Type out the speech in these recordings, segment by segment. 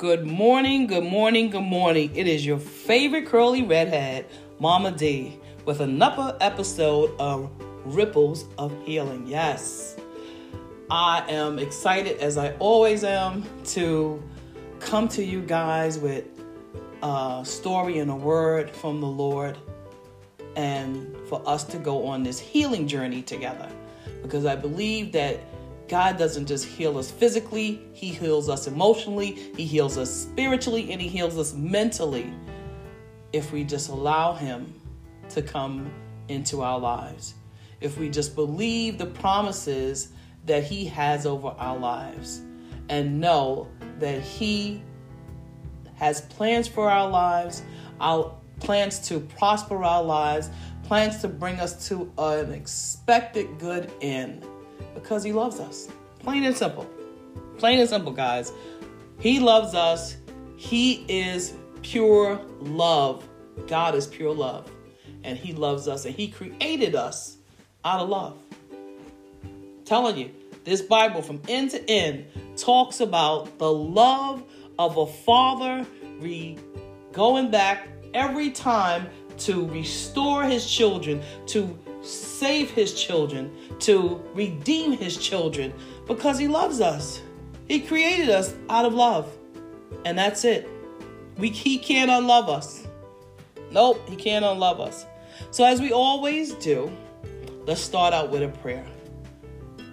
Good morning, good morning, good morning. It is your favorite curly redhead, Mama D, with another episode of Ripples of Healing. Yes, I am excited, as I always am, to come to you guys with a story and a word from the Lord and for us to go on this healing journey together. Because I believe that God doesn't just heal us physically, He heals us emotionally, He heals us spiritually, and He heals us mentally if we just allow Him to come into our lives. If we just believe the promises that He has over our lives and know that He has plans for our lives, our plans to prosper our lives, plans to bring us to an expected good end because he loves us. Plain and simple. Plain and simple, guys. He loves us. He is pure love. God is pure love. And he loves us and he created us out of love. telling you, this Bible from end to end talks about the love of a father re- going back every time to restore his children, to save his children, to redeem his children, because he loves us. He created us out of love. And that's it. We, he can't unlove us. Nope, he can't unlove us. So, as we always do, let's start out with a prayer.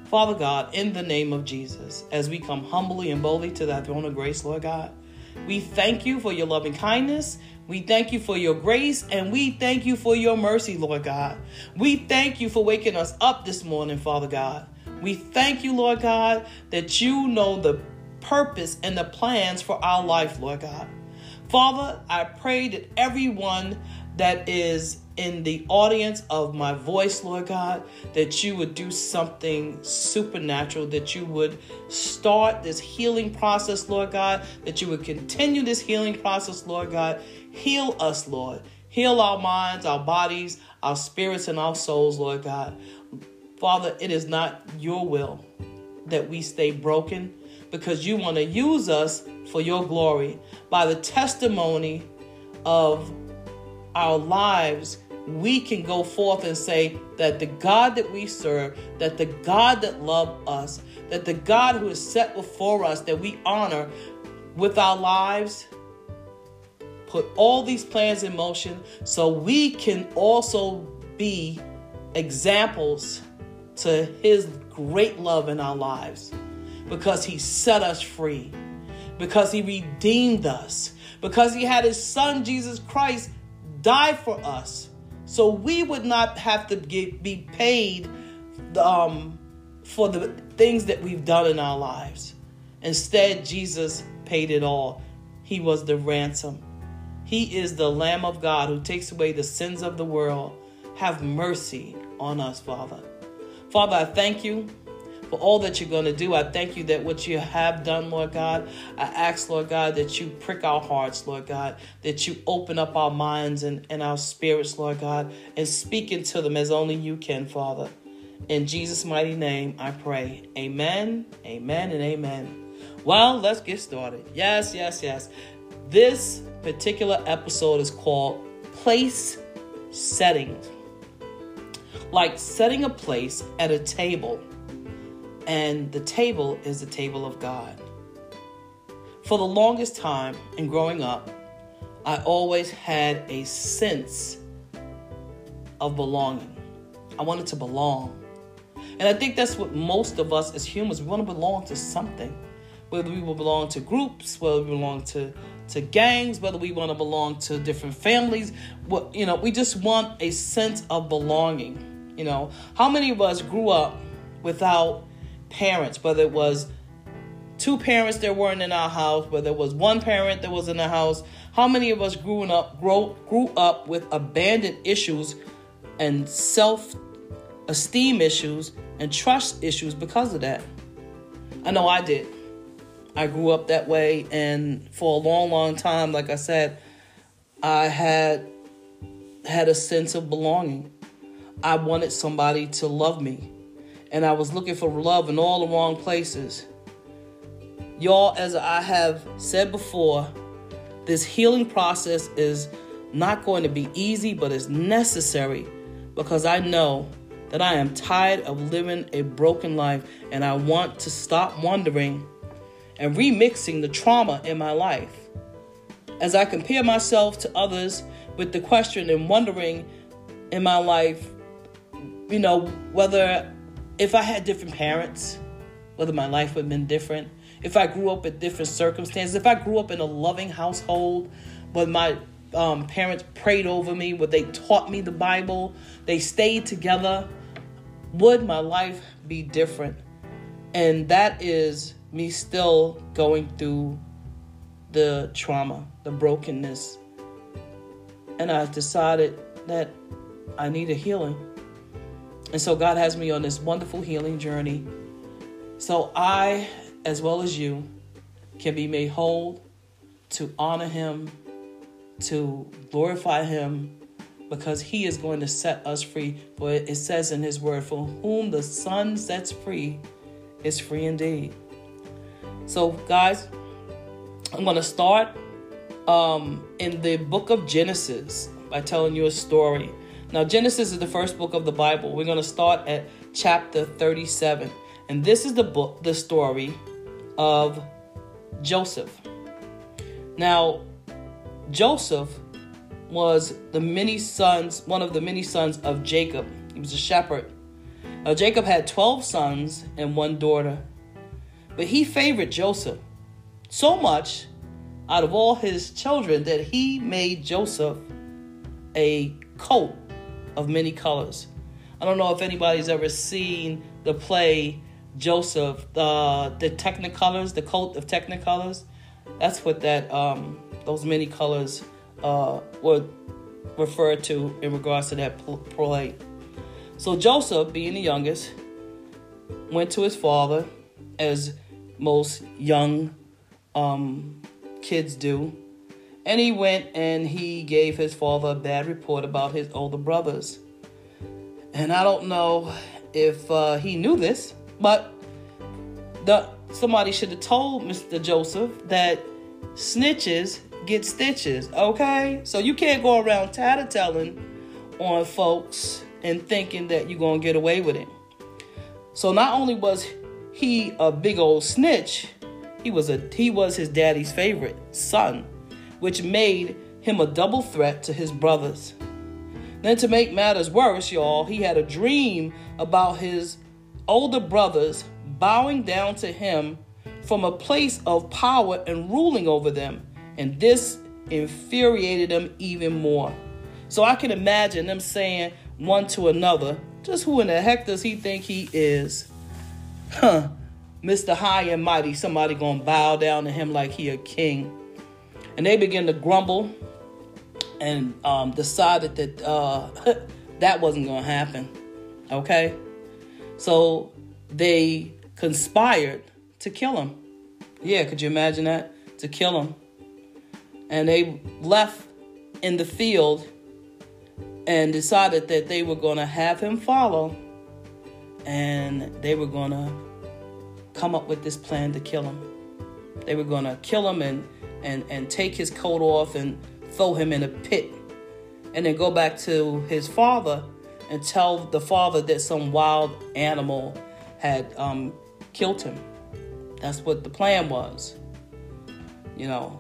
Father God, in the name of Jesus, as we come humbly and boldly to that throne of grace, Lord God, we thank you for your loving kindness. We thank you for your grace and we thank you for your mercy, Lord God. We thank you for waking us up this morning, Father God. We thank you, Lord God, that you know the purpose and the plans for our life, Lord God. Father, I pray that everyone that is in the audience of my voice, Lord God, that you would do something supernatural, that you would start this healing process, Lord God, that you would continue this healing process, Lord God. Heal us, Lord. Heal our minds, our bodies, our spirits, and our souls, Lord God. Father, it is not your will that we stay broken because you want to use us for your glory by the testimony of our lives we can go forth and say that the God that we serve, that the God that loved us, that the God who is set before us, that we honor with our lives, put all these plans in motion so we can also be examples to his great love in our lives because he set us free, because he redeemed us, because he had his son Jesus Christ die for us so we would not have to get, be paid um, for the things that we've done in our lives. Instead, Jesus paid it all. He was the ransom. He is the Lamb of God who takes away the sins of the world. Have mercy on us, Father. Father, I thank you for all that you're going to do. I thank you that what you have done, Lord God. I ask, Lord God, that you prick our hearts, Lord God, that you open up our minds and, and our spirits, Lord God, and speak into them as only you can, Father. In Jesus' mighty name, I pray. Amen, amen, and amen. Well, let's get started. Yes, yes, yes. This particular episode is called Place Setting. Like setting a place at a table and the table is the table of God. For the longest time in growing up, I always had a sense of belonging. I wanted to belong. And I think that's what most of us as humans, we want to belong to something. Whether we will belong to groups, whether we belong to, to gangs, whether we want to belong to different families. What you know, we just want a sense of belonging. You know, how many of us grew up without parents, whether it was two parents that weren't in our house, whether it was one parent that was in the house. How many of us grew up grow, grew up with abandoned issues and self esteem issues and trust issues because of that? I know I did. I grew up that way, and for a long, long time, like I said, I had had a sense of belonging. I wanted somebody to love me and I was looking for love in all the wrong places. Y'all, as I have said before, this healing process is not going to be easy, but it's necessary because I know that I am tired of living a broken life and I want to stop wondering and remixing the trauma in my life. As I compare myself to others with the question and wondering in my life, you know, whether if I had different parents, whether my life would have been different, if I grew up in different circumstances, if I grew up in a loving household, but my um, parents prayed over me, but they taught me the Bible, they stayed together, would my life be different? And that is me still going through the trauma, the brokenness. And I have decided that I need a healing. And so God has me on this wonderful healing journey. So I, as well as you, can be made whole to honor Him, to glorify Him, because He is going to set us free. For it says in His word, For whom the Son sets free is free indeed. So, guys, I'm going to start um, in the book of Genesis by telling you a story. Now, Genesis is the first book of the Bible. We're going to start at chapter 37. And this is the book, the story of Joseph. Now, Joseph was the many sons, one of the many sons of Jacob. He was a shepherd. Now, Jacob had 12 sons and one daughter. But he favored Joseph so much out of all his children that he made Joseph a coat of many colors. I don't know if anybody's ever seen the play Joseph, the the Technicolors, the cult of Technicolors. That's what that um, those many colors uh, were referred to in regards to that play. So Joseph, being the youngest, went to his father, as most young um, kids do, and he went and he gave his father a bad report about his older brothers. And I don't know if uh, he knew this, but the somebody should have told Mr. Joseph that snitches get stitches, okay? So you can't go around tattletelling on folks and thinking that you're going to get away with it. So not only was he a big old snitch, he was a he was his daddy's favorite son, which made him a double threat to his brothers. Then to make matters worse, y'all, he had a dream about his older brothers bowing down to him from a place of power and ruling over them. And this infuriated them even more. So I can imagine them saying one to another, just who in the heck does he think he is? Huh. Mr. High and Mighty, somebody gonna bow down to him like he a king. And they begin to grumble and um, decided that uh, that wasn't gonna happen. Okay? So they conspired to kill him. Yeah, could you imagine that? To kill him and they left in the field and decided that they were going to have him follow and they were going to come up with this plan to kill him. They were going to kill him and, and, and take his coat off and throw him in a pit and then go back to his father and tell the father that some wild animal had um, killed him. That's what the plan was. You know,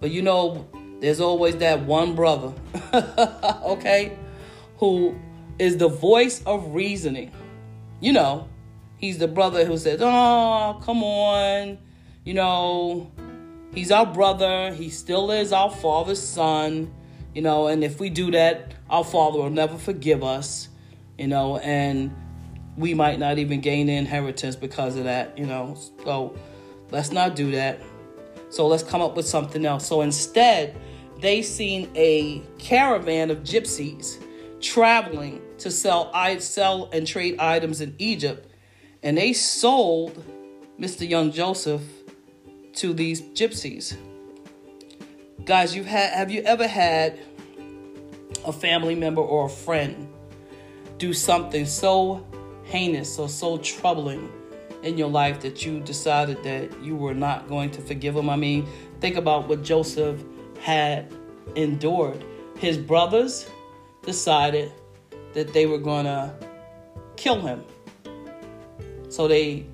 but you know, there's always that one brother, okay, who is the voice of reasoning. You know, he's the brother who says, Oh, come on. You know, he's our brother. He still is our father's son. You know, and if we do that, our father will never forgive us. You know, and we might not even gain the inheritance because of that. You know, so let's not do that. So let's come up with something else. So instead, they seen a caravan of gypsies traveling to sell, sell and trade items in Egypt, and they sold Mr. Young Joseph to these gypsies. Guys, you've had have you ever had a family member or a friend do something so heinous or so troubling in your life that you decided that you were not going to forgive them? I mean, think about what Joseph had endured. His brothers decided that they were going to kill him. So they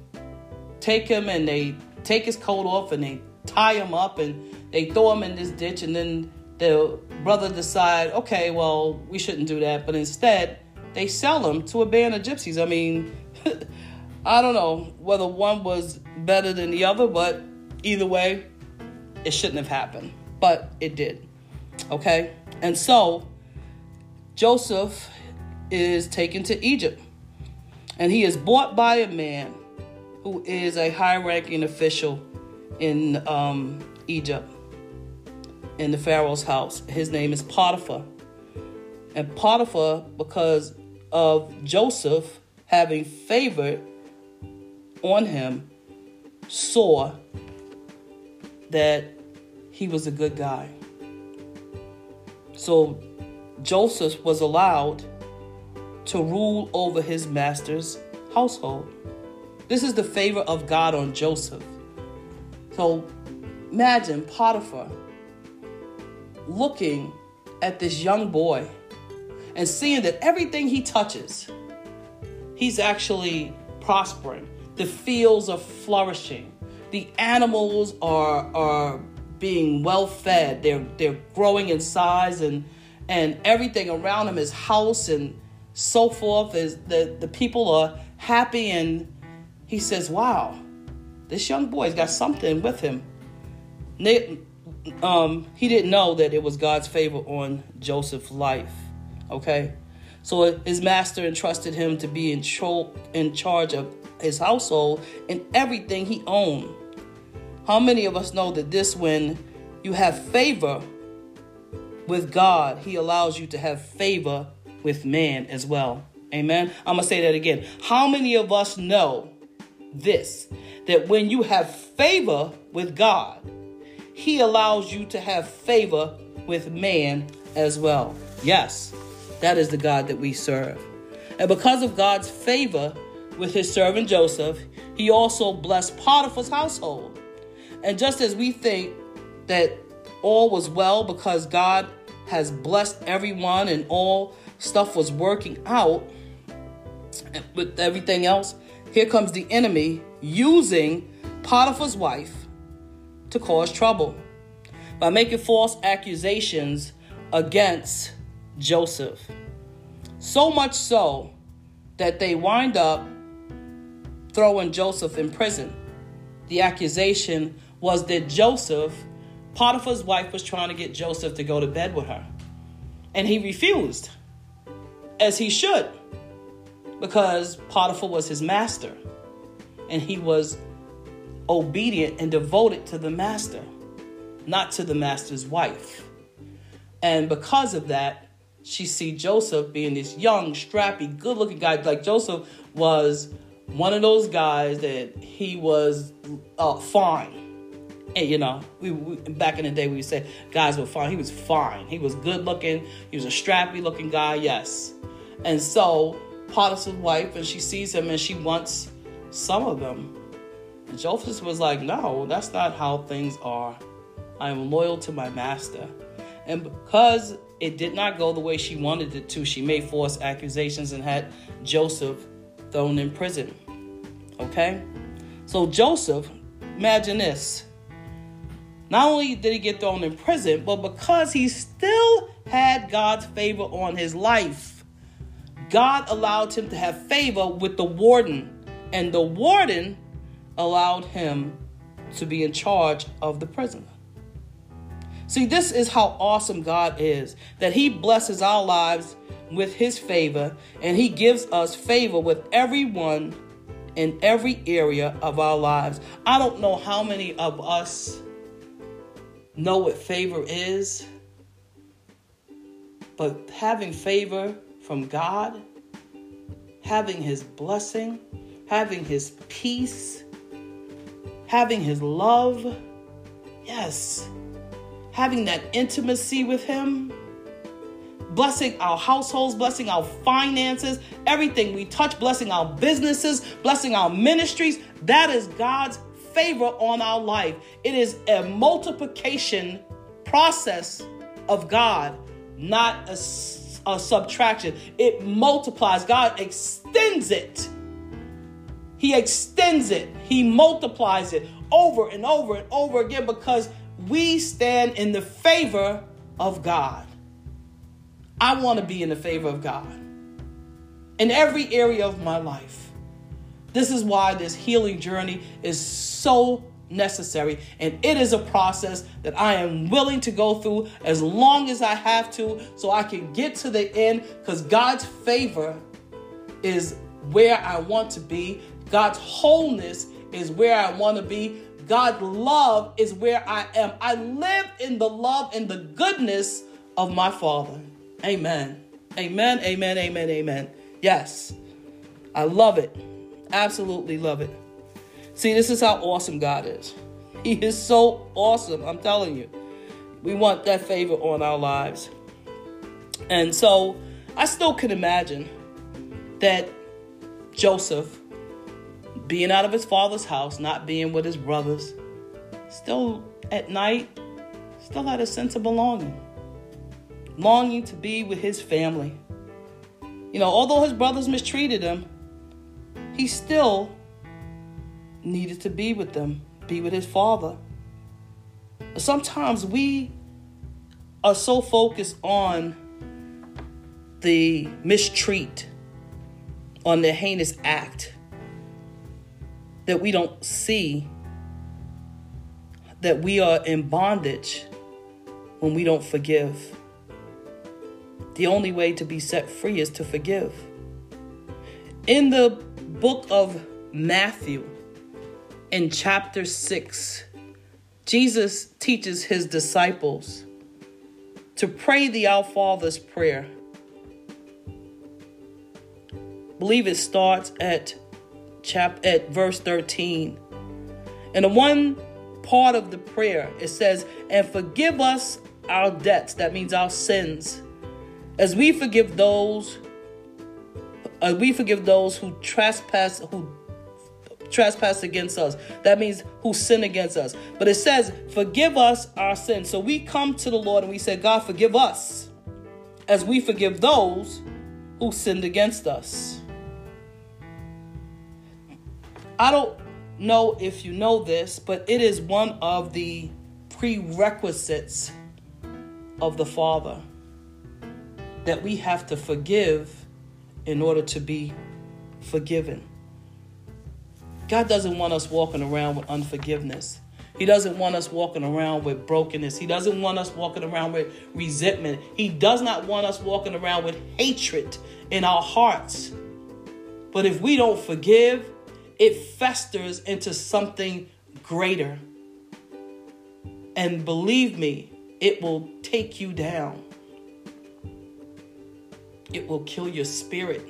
take him and they take his coat off and they tie him up and they throw him in this ditch and then the brother decide, okay, well, we shouldn't do that, but instead they sell him to a band of gypsies. I mean, I don't know whether one was better than the other, but either way, it shouldn't have happened, but it did. Okay? And so Joseph is taken to Egypt, and he is bought by a man who is a high ranking official in um, Egypt, in the Pharaoh's house. His name is Potiphar. And Potiphar, because of Joseph having favor on him, saw that he was a good guy. So Joseph was allowed to rule over his master's household. This is the favor of God on Joseph. So imagine Potiphar looking at this young boy and seeing that everything he touches, he's actually prospering. The fields are flourishing. The animals are are being well fed. They're they're growing in size and and everything around him, his house and so forth, is the, the people are happy and he says, Wow, this young boy's got something with him. Um, he didn't know that it was God's favor on Joseph's life. Okay? So his master entrusted him to be in, tro- in charge of his household and everything he owned. How many of us know that this, when you have favor with God, He allows you to have favor with man as well? Amen. I'm going to say that again. How many of us know this? That when you have favor with God, He allows you to have favor with man as well. Yes, that is the God that we serve. And because of God's favor with his servant Joseph, he also blessed Potiphar's household. And just as we think that all was well because God has blessed everyone and all stuff was working out with everything else, here comes the enemy using Potiphar's wife to cause trouble by making false accusations against Joseph. So much so that they wind up throwing Joseph in prison. The accusation was that Joseph, Potiphar's wife, was trying to get Joseph to go to bed with her. And he refused, as he should, because Potiphar was his master. And he was obedient and devoted to the master, not to the master's wife. And because of that, she see Joseph being this young, strappy, good-looking guy. Like Joseph was one of those guys that he was uh, fine. And you know, we, we, back in the day we say guys were fine. He was fine. He was good looking. He was a strappy looking guy. Yes. And so Potiphar's wife, and she sees him and she wants some of them. And was like, "No, that's not how things are. I am loyal to my master." And because it did not go the way she wanted it to, she made false accusations and had Joseph thrown in prison. Okay? So Joseph, imagine this. Not only did he get thrown in prison, but because he still had God's favor on his life, God allowed him to have favor with the warden. And the warden allowed him to be in charge of the prison. See, this is how awesome God is that He blesses our lives with His favor and He gives us favor with everyone in every area of our lives. I don't know how many of us know what favor is, but having favor from God, having His blessing, having His peace, having His love, yes having that intimacy with Him, blessing our households, blessing our finances, everything we touch, blessing our businesses, blessing our ministries. That is God's favor on our life. It is a multiplication process of God, not a, a subtraction. It multiplies, God extends it. He extends it, He multiplies it over and over and over again because we stand in the favor of God. I want to be in the favor of God in every area of my life. This is why this healing journey is so necessary. And it is a process that I am willing to go through as long as I have to so I can get to the end because God's favor is where I want to be. God's wholeness is where I want to be. God's love is where I am. I live in the love and the goodness of my Father. Amen. Amen. Amen. Amen. Amen. Yes. I love it. Absolutely love it. See, this is how awesome God is. He is so awesome. I'm telling you. We want that favor on our lives. And so I still can imagine that Joseph being out of his father's house, not being with his brothers, still at night, still had a sense of belonging, longing to be with his family. You know, although his brothers mistreated him, he still needed to be with them, be with his father. Sometimes we are so focused on the mistreat, on the heinous act, that we don't see that we are in bondage when we don't forgive. The only way to be set free is to forgive. In the book of Matthew, in chapter 6, Jesus teaches his disciples to pray the Our Father's prayer. I believe it starts at chap at verse 13. And the one part of the prayer it says, "And forgive us our debts." That means our sins, as we forgive those. Uh, we forgive those who trespass who trespass against us. That means who sin against us. But it says, forgive us our sins. So we come to the Lord and we say, God, forgive us as we forgive those who sinned against us. I don't know if you know this, but it is one of the prerequisites of the Father that we have to forgive in order to be forgiven. God doesn't want us walking around with unforgiveness. He doesn't want us walking around with brokenness. He doesn't want us walking around with resentment. He does not want us walking around with hatred in our hearts. But if we don't forgive, it festers into something greater. And believe me, it will take you down. It will kill your spirit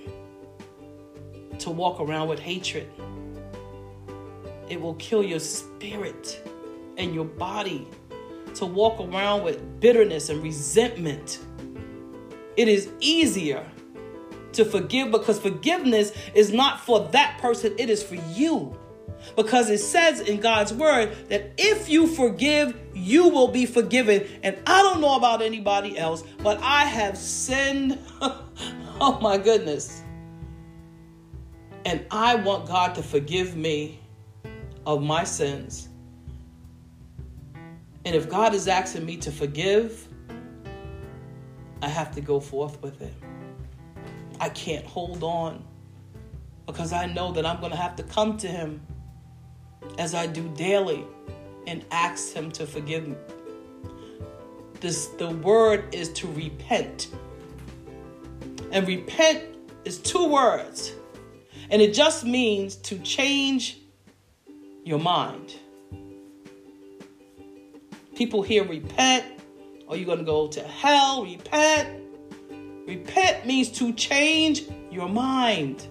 to walk around with hatred. It will kill your spirit and your body to walk around with bitterness and resentment. It is easier to forgive because forgiveness is not for that person, it is for you. Because it says in God's word that if you forgive, you will be forgiven. And I don't know about anybody else, but I have sinned. oh my goodness. And I want God to forgive me of my sins. And if God is asking me to forgive, I have to go forth with it. I can't hold on because I know that I'm going to have to come to Him as I do daily and ask Him to forgive me. This, the word is to repent. And repent is two words. And it just means to change your mind. People hear repent, or you're going to go to hell, repent. Repent means to change your mind,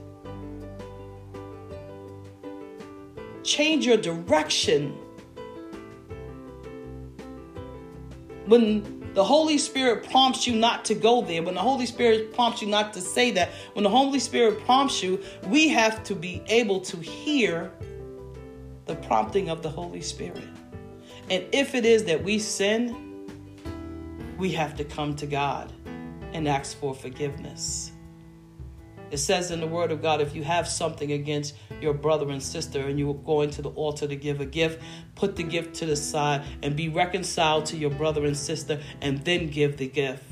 change your direction. When the Holy Spirit prompts you not to go there, when the Holy Spirit prompts you not to say that, when the Holy Spirit prompts you, we have to be able to hear the prompting of the Holy Spirit. And if it is that we sin, we have to come to God and ask for forgiveness. It says in the Word of God if you have something against your brother and sister and you're going to the altar to give a gift, put the gift to the side and be reconciled to your brother and sister and then give the gift.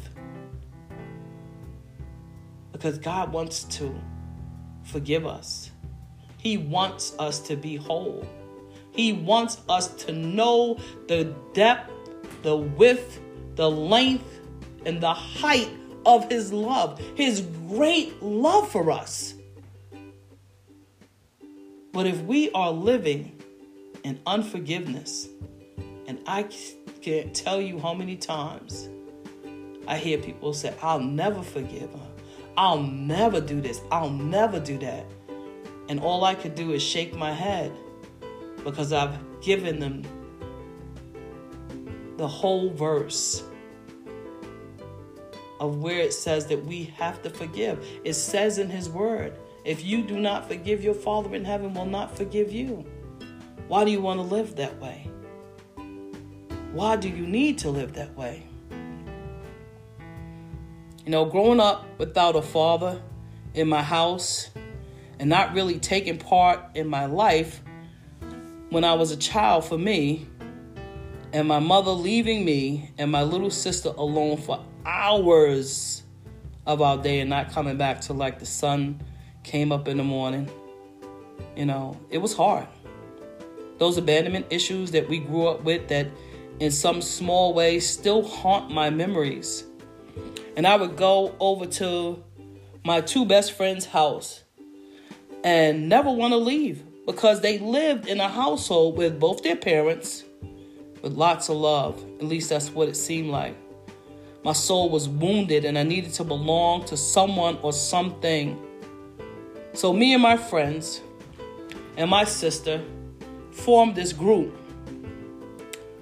Because God wants to forgive us, He wants us to be whole. He wants us to know the depth, the width, the length, and the height of His love, His great love for us. But if we are living in unforgiveness, and I can't tell you how many times I hear people say, I'll never forgive her. I'll never do this. I'll never do that. And all I could do is shake my head because I've given them the whole verse of where it says that we have to forgive. It says in His Word, if you do not forgive, your Father in heaven will not forgive you. Why do you want to live that way? Why do you need to live that way? You know, growing up without a father in my house and not really taking part in my life when I was a child for me, and my mother leaving me and my little sister alone for hours of our day and not coming back till like the sun came up in the morning. You know, it was hard. Those abandonment issues that we grew up with that in some small way still haunt my memories. And I would go over to my two best friends' house and never want to leave because they lived in a household with both their parents with lots of love. At least that's what it seemed like. My soul was wounded and I needed to belong to someone or something. So, me and my friends and my sister formed this group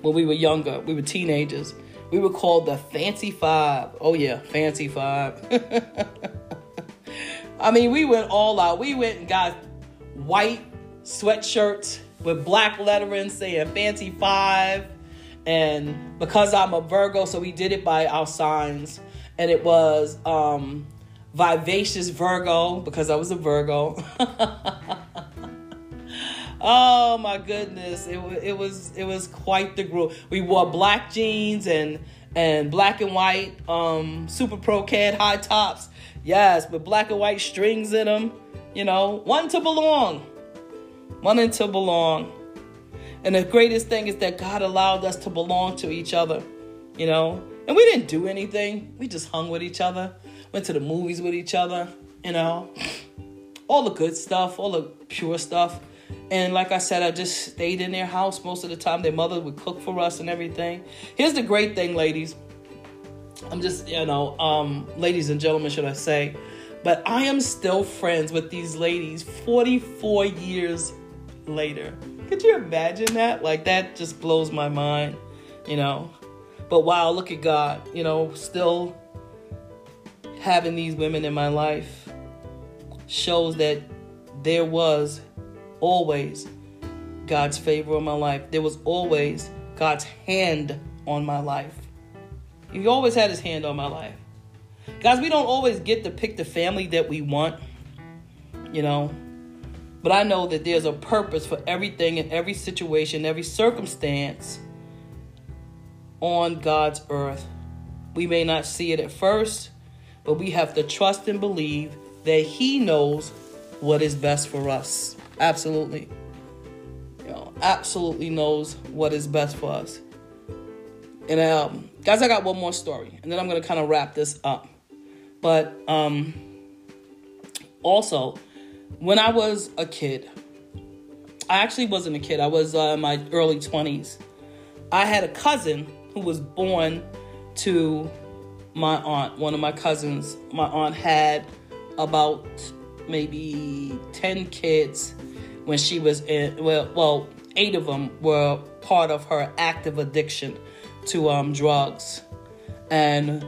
when we were younger. We were teenagers. We were called the Fancy Five. Oh, yeah, Fancy Five. I mean, we went all out. We went and got white sweatshirts with black lettering saying Fancy Five and because I'm a Virgo, so we did it by our signs, and it was um, vivacious Virgo because I was a Virgo. oh my goodness, it, it was it was quite the group. We wore black jeans and and black and white um, super Pro-Keds high tops. Yes, with black and white strings in them. You know, one to belong, wanting to belong. And the greatest thing is that God allowed us to belong to each other, you know. And we didn't do anything. We just hung with each other, went to the movies with each other, you know. All the good stuff, all the pure stuff. And like I said, I just stayed in their house most of the time. Their mother would cook for us and everything. Here's the great thing, ladies. I'm just, you know, um, ladies and gentlemen, should I say. But I am still friends with these ladies 44 years later. Could you imagine that? Like that just blows my mind, you know. But wow, look at God, you know, still having these women in my life shows that there was always God's favor on my life. There was always God's hand on my life. He always had his hand on my life. Guys, we don't always get to pick the family that we want. You know, but I know that there's a purpose for everything in every situation, every circumstance on God's earth. We may not see it at first, but we have to trust and believe that He knows what is best for us. Absolutely. You know, absolutely knows what is best for us. And um, guys, I got one more story, and then I'm gonna kind of wrap this up. But um, also, when I was a kid, I actually wasn't a kid, I was uh, in my early 20s. I had a cousin who was born to my aunt, one of my cousins. My aunt had about maybe 10 kids when she was in, well, well, eight of them were part of her active addiction to um, drugs. And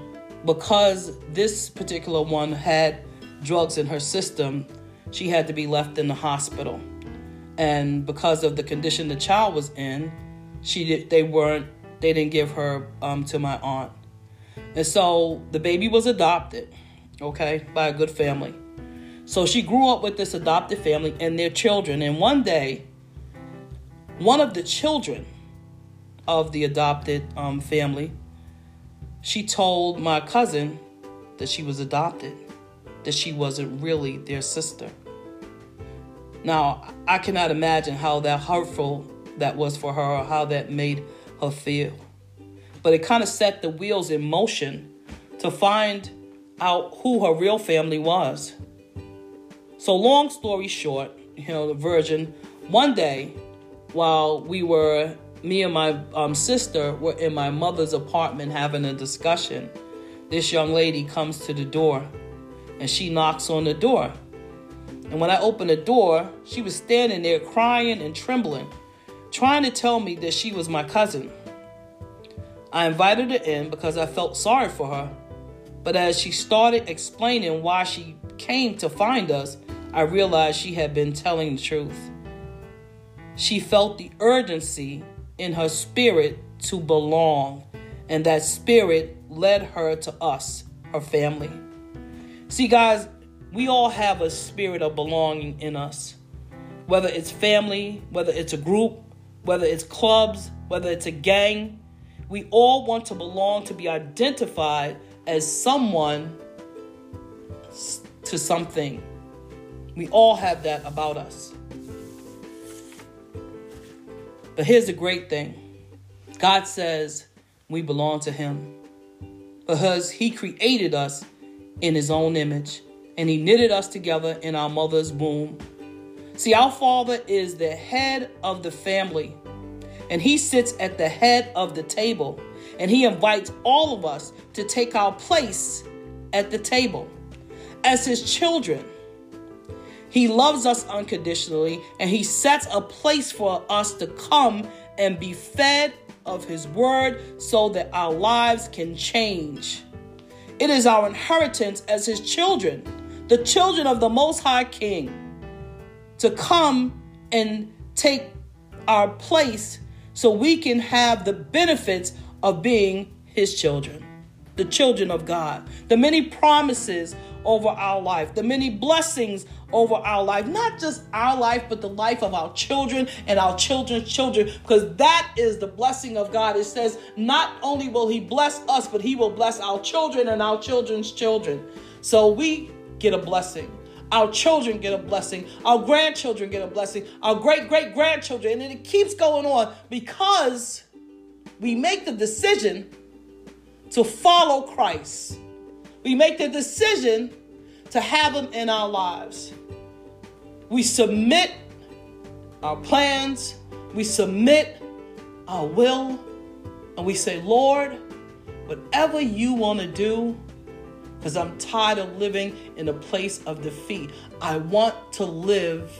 because this particular one had drugs in her system, she had to be left in the hospital. And because of the condition the child was in, she did, they weren't they didn't give her um, to my aunt. And so the baby was adopted, okay, by a good family. So she grew up with this adopted family and their children. And one day, one of the children of the adopted um, family, she told my cousin that she was adopted, that she wasn't really their sister. Now, I cannot imagine how that hurtful that was for her or how that made her feel. But it kind of set the wheels in motion to find out who her real family was. So, long story short, you know, the virgin, one day while we were, me and my um, sister were in my mother's apartment having a discussion, this young lady comes to the door and she knocks on the door. And when I opened the door, she was standing there crying and trembling, trying to tell me that she was my cousin. I invited her in because I felt sorry for her. But as she started explaining why she came to find us, I realized she had been telling the truth. She felt the urgency in her spirit to belong, and that spirit led her to us, her family. See, guys, we all have a spirit of belonging in us. Whether it's family, whether it's a group, whether it's clubs, whether it's a gang, we all want to belong to be identified as someone to something. We all have that about us. But here's the great thing God says we belong to Him because He created us in His own image and He knitted us together in our mother's womb. See, our Father is the head of the family and he sits at the head of the table and he invites all of us to take our place at the table as his children. He loves us unconditionally and he sets a place for us to come and be fed of his word so that our lives can change. It is our inheritance as his children, the children of the Most High King, to come and take our place so we can have the benefits of being his children, the children of God, the many promises over our life, the many blessings over our life, not just our life, but the life of our children and our children's children, because that is the blessing of God. It says, not only will He bless us, but He will bless our children and our children's children. So we get a blessing. Our children get a blessing. Our grandchildren get a blessing. Our great great grandchildren. And it keeps going on because we make the decision to follow Christ. We make the decision to have Him in our lives. We submit our plans, we submit our will, and we say, Lord, whatever you want to do, because I'm tired of living in a place of defeat. I want to live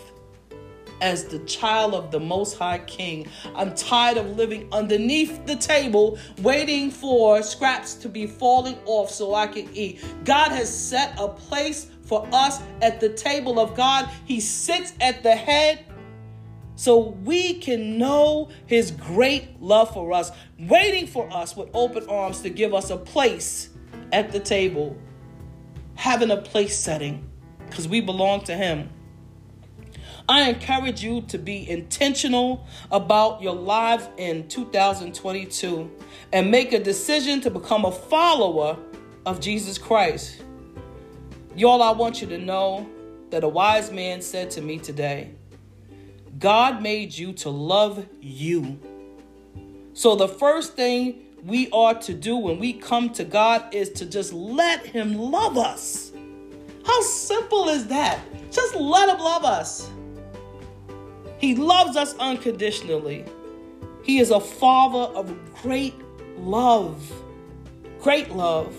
as the child of the Most High King. I'm tired of living underneath the table, waiting for scraps to be falling off so I can eat. God has set a place for us at the table of God. He sits at the head so we can know his great love for us, waiting for us with open arms to give us a place at the table having a place setting because we belong to Him. I encourage you to be intentional about your life in 2022 and make a decision to become a follower of Jesus Christ. Y'all, I want you to know that a wise man said to me today God made you to love you. So the first thing we are to do when we come to God is to just let Him love us. How simple is that? Just let Him love us. He loves us unconditionally. He is a father of great love. Great love.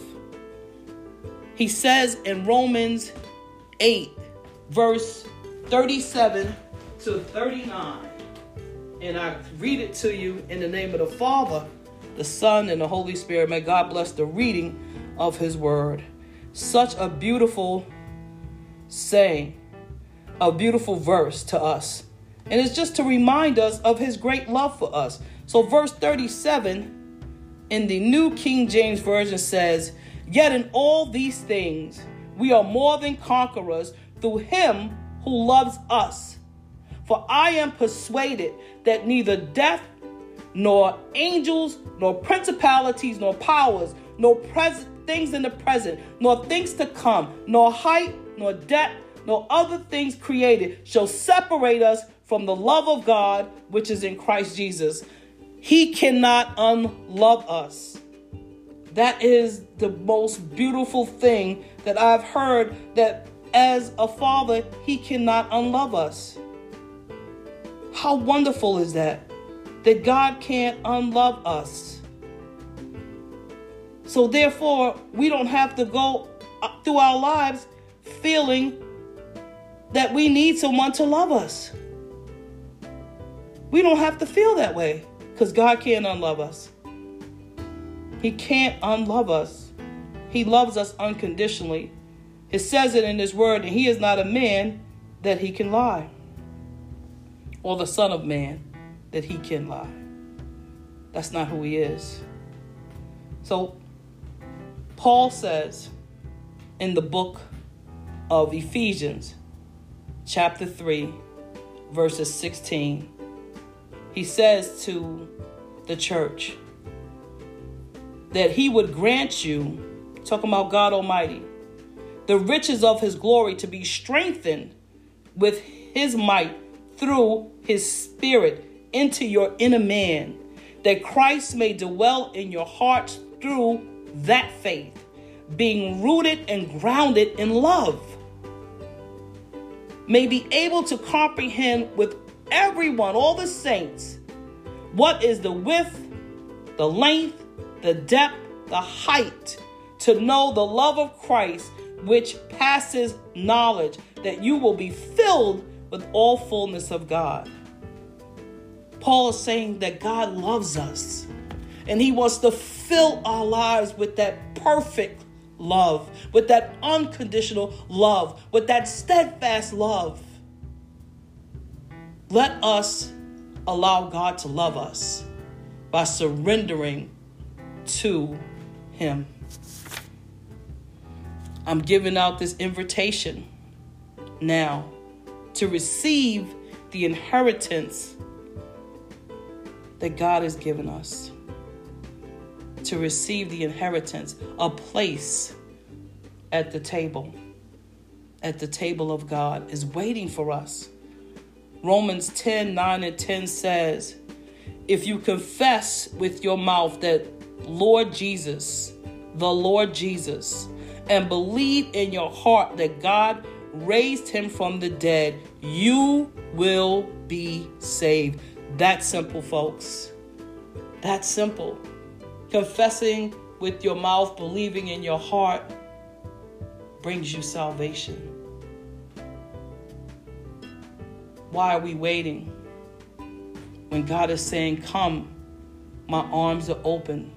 He says in Romans 8, verse 37 to 39, and I read it to you in the name of the Father the Son, and the Holy Spirit. May God bless the reading of His Word. Such a beautiful saying, a beautiful verse to us. And it's just to remind us of His great love for us. So, verse 37 in the New King James Version says, Yet in all these things we are more than conquerors through Him who loves us. For I am persuaded that neither death, nor angels, nor principalities, nor powers, nor pres- things in the present, nor things to come, nor height, nor depth, nor other things created shall separate us from the love of God which is in Christ Jesus. He cannot unlove us. That is the most beautiful thing that I've heard that as a father, he cannot unlove us. How wonderful is that? That God can't unlove us. So, therefore, we don't have to go uh, through our lives feeling that we need someone to love us. We don't have to feel that way because God can't unlove us. He can't unlove us. He loves us unconditionally. It says it in His word, and He is not a man that He can lie, or the Son of Man that He can lie. That's not who He is. So, Paul says in the book of Ephesians, chapter 3, verses 16, he says to the church that he would grant you, talking about God Almighty, the riches of his glory to be strengthened with his might through his spirit into your inner man, that Christ may dwell in your hearts through that faith, being rooted and grounded in love, may be able to comprehend with everyone, all the saints, what is the width, the length, the depth, the height, to know the love of Christ which passes knowledge, that you will be filled with all fullness of God. Paul is saying that God loves us and he wants to fill our lives with that perfect love, with that unconditional love, with that steadfast love. Let us allow God to love us by surrendering to Him. I'm giving out this invitation now to receive the inheritance that God has given us. To receive the inheritance, a place at the table, at the table of God, is waiting for us. Romans 10 9 and 10 says, If you confess with your mouth that Lord Jesus, the Lord Jesus, and believe in your heart that God raised him from the dead, you will be saved. That's simple, folks. That's simple. Confessing with your mouth, believing in your heart brings you salvation. Why are we waiting? When God is saying, Come, my arms are open,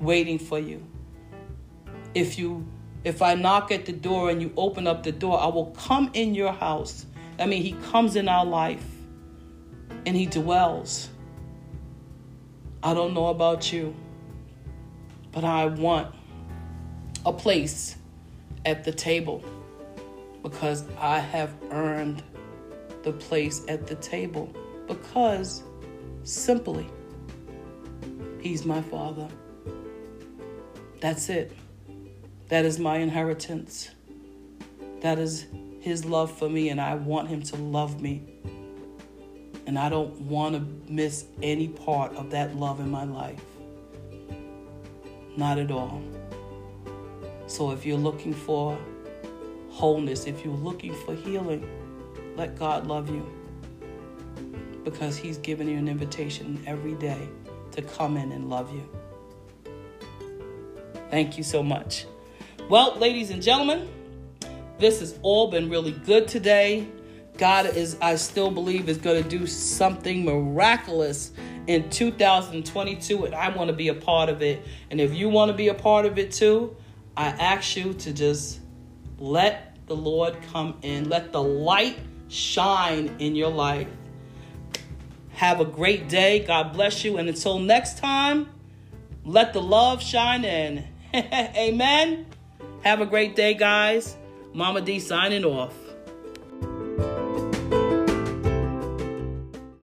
waiting for you. If you if I knock at the door and you open up the door, I will come in your house. I mean, He comes in our life and He dwells. I don't know about you, but I want a place at the table because I have earned the place at the table because simply He's my Father. That's it. That is my inheritance. That is His love for me, and I want Him to love me. And I don't want to miss any part of that love in my life. Not at all. So if you're looking for wholeness, if you're looking for healing, let God love you. Because He's given you an invitation every day to come in and love you. Thank you so much. Well, ladies and gentlemen, this has all been really good today. God is, I still believe, is going to do something miraculous in 2022, and I want to be a part of it. And if you want to be a part of it too, I ask you to just let the Lord come in, let the light shine in your life. Have a great day. God bless you. And until next time, let the love shine in. Amen. Have a great day, guys. Mama D signing off.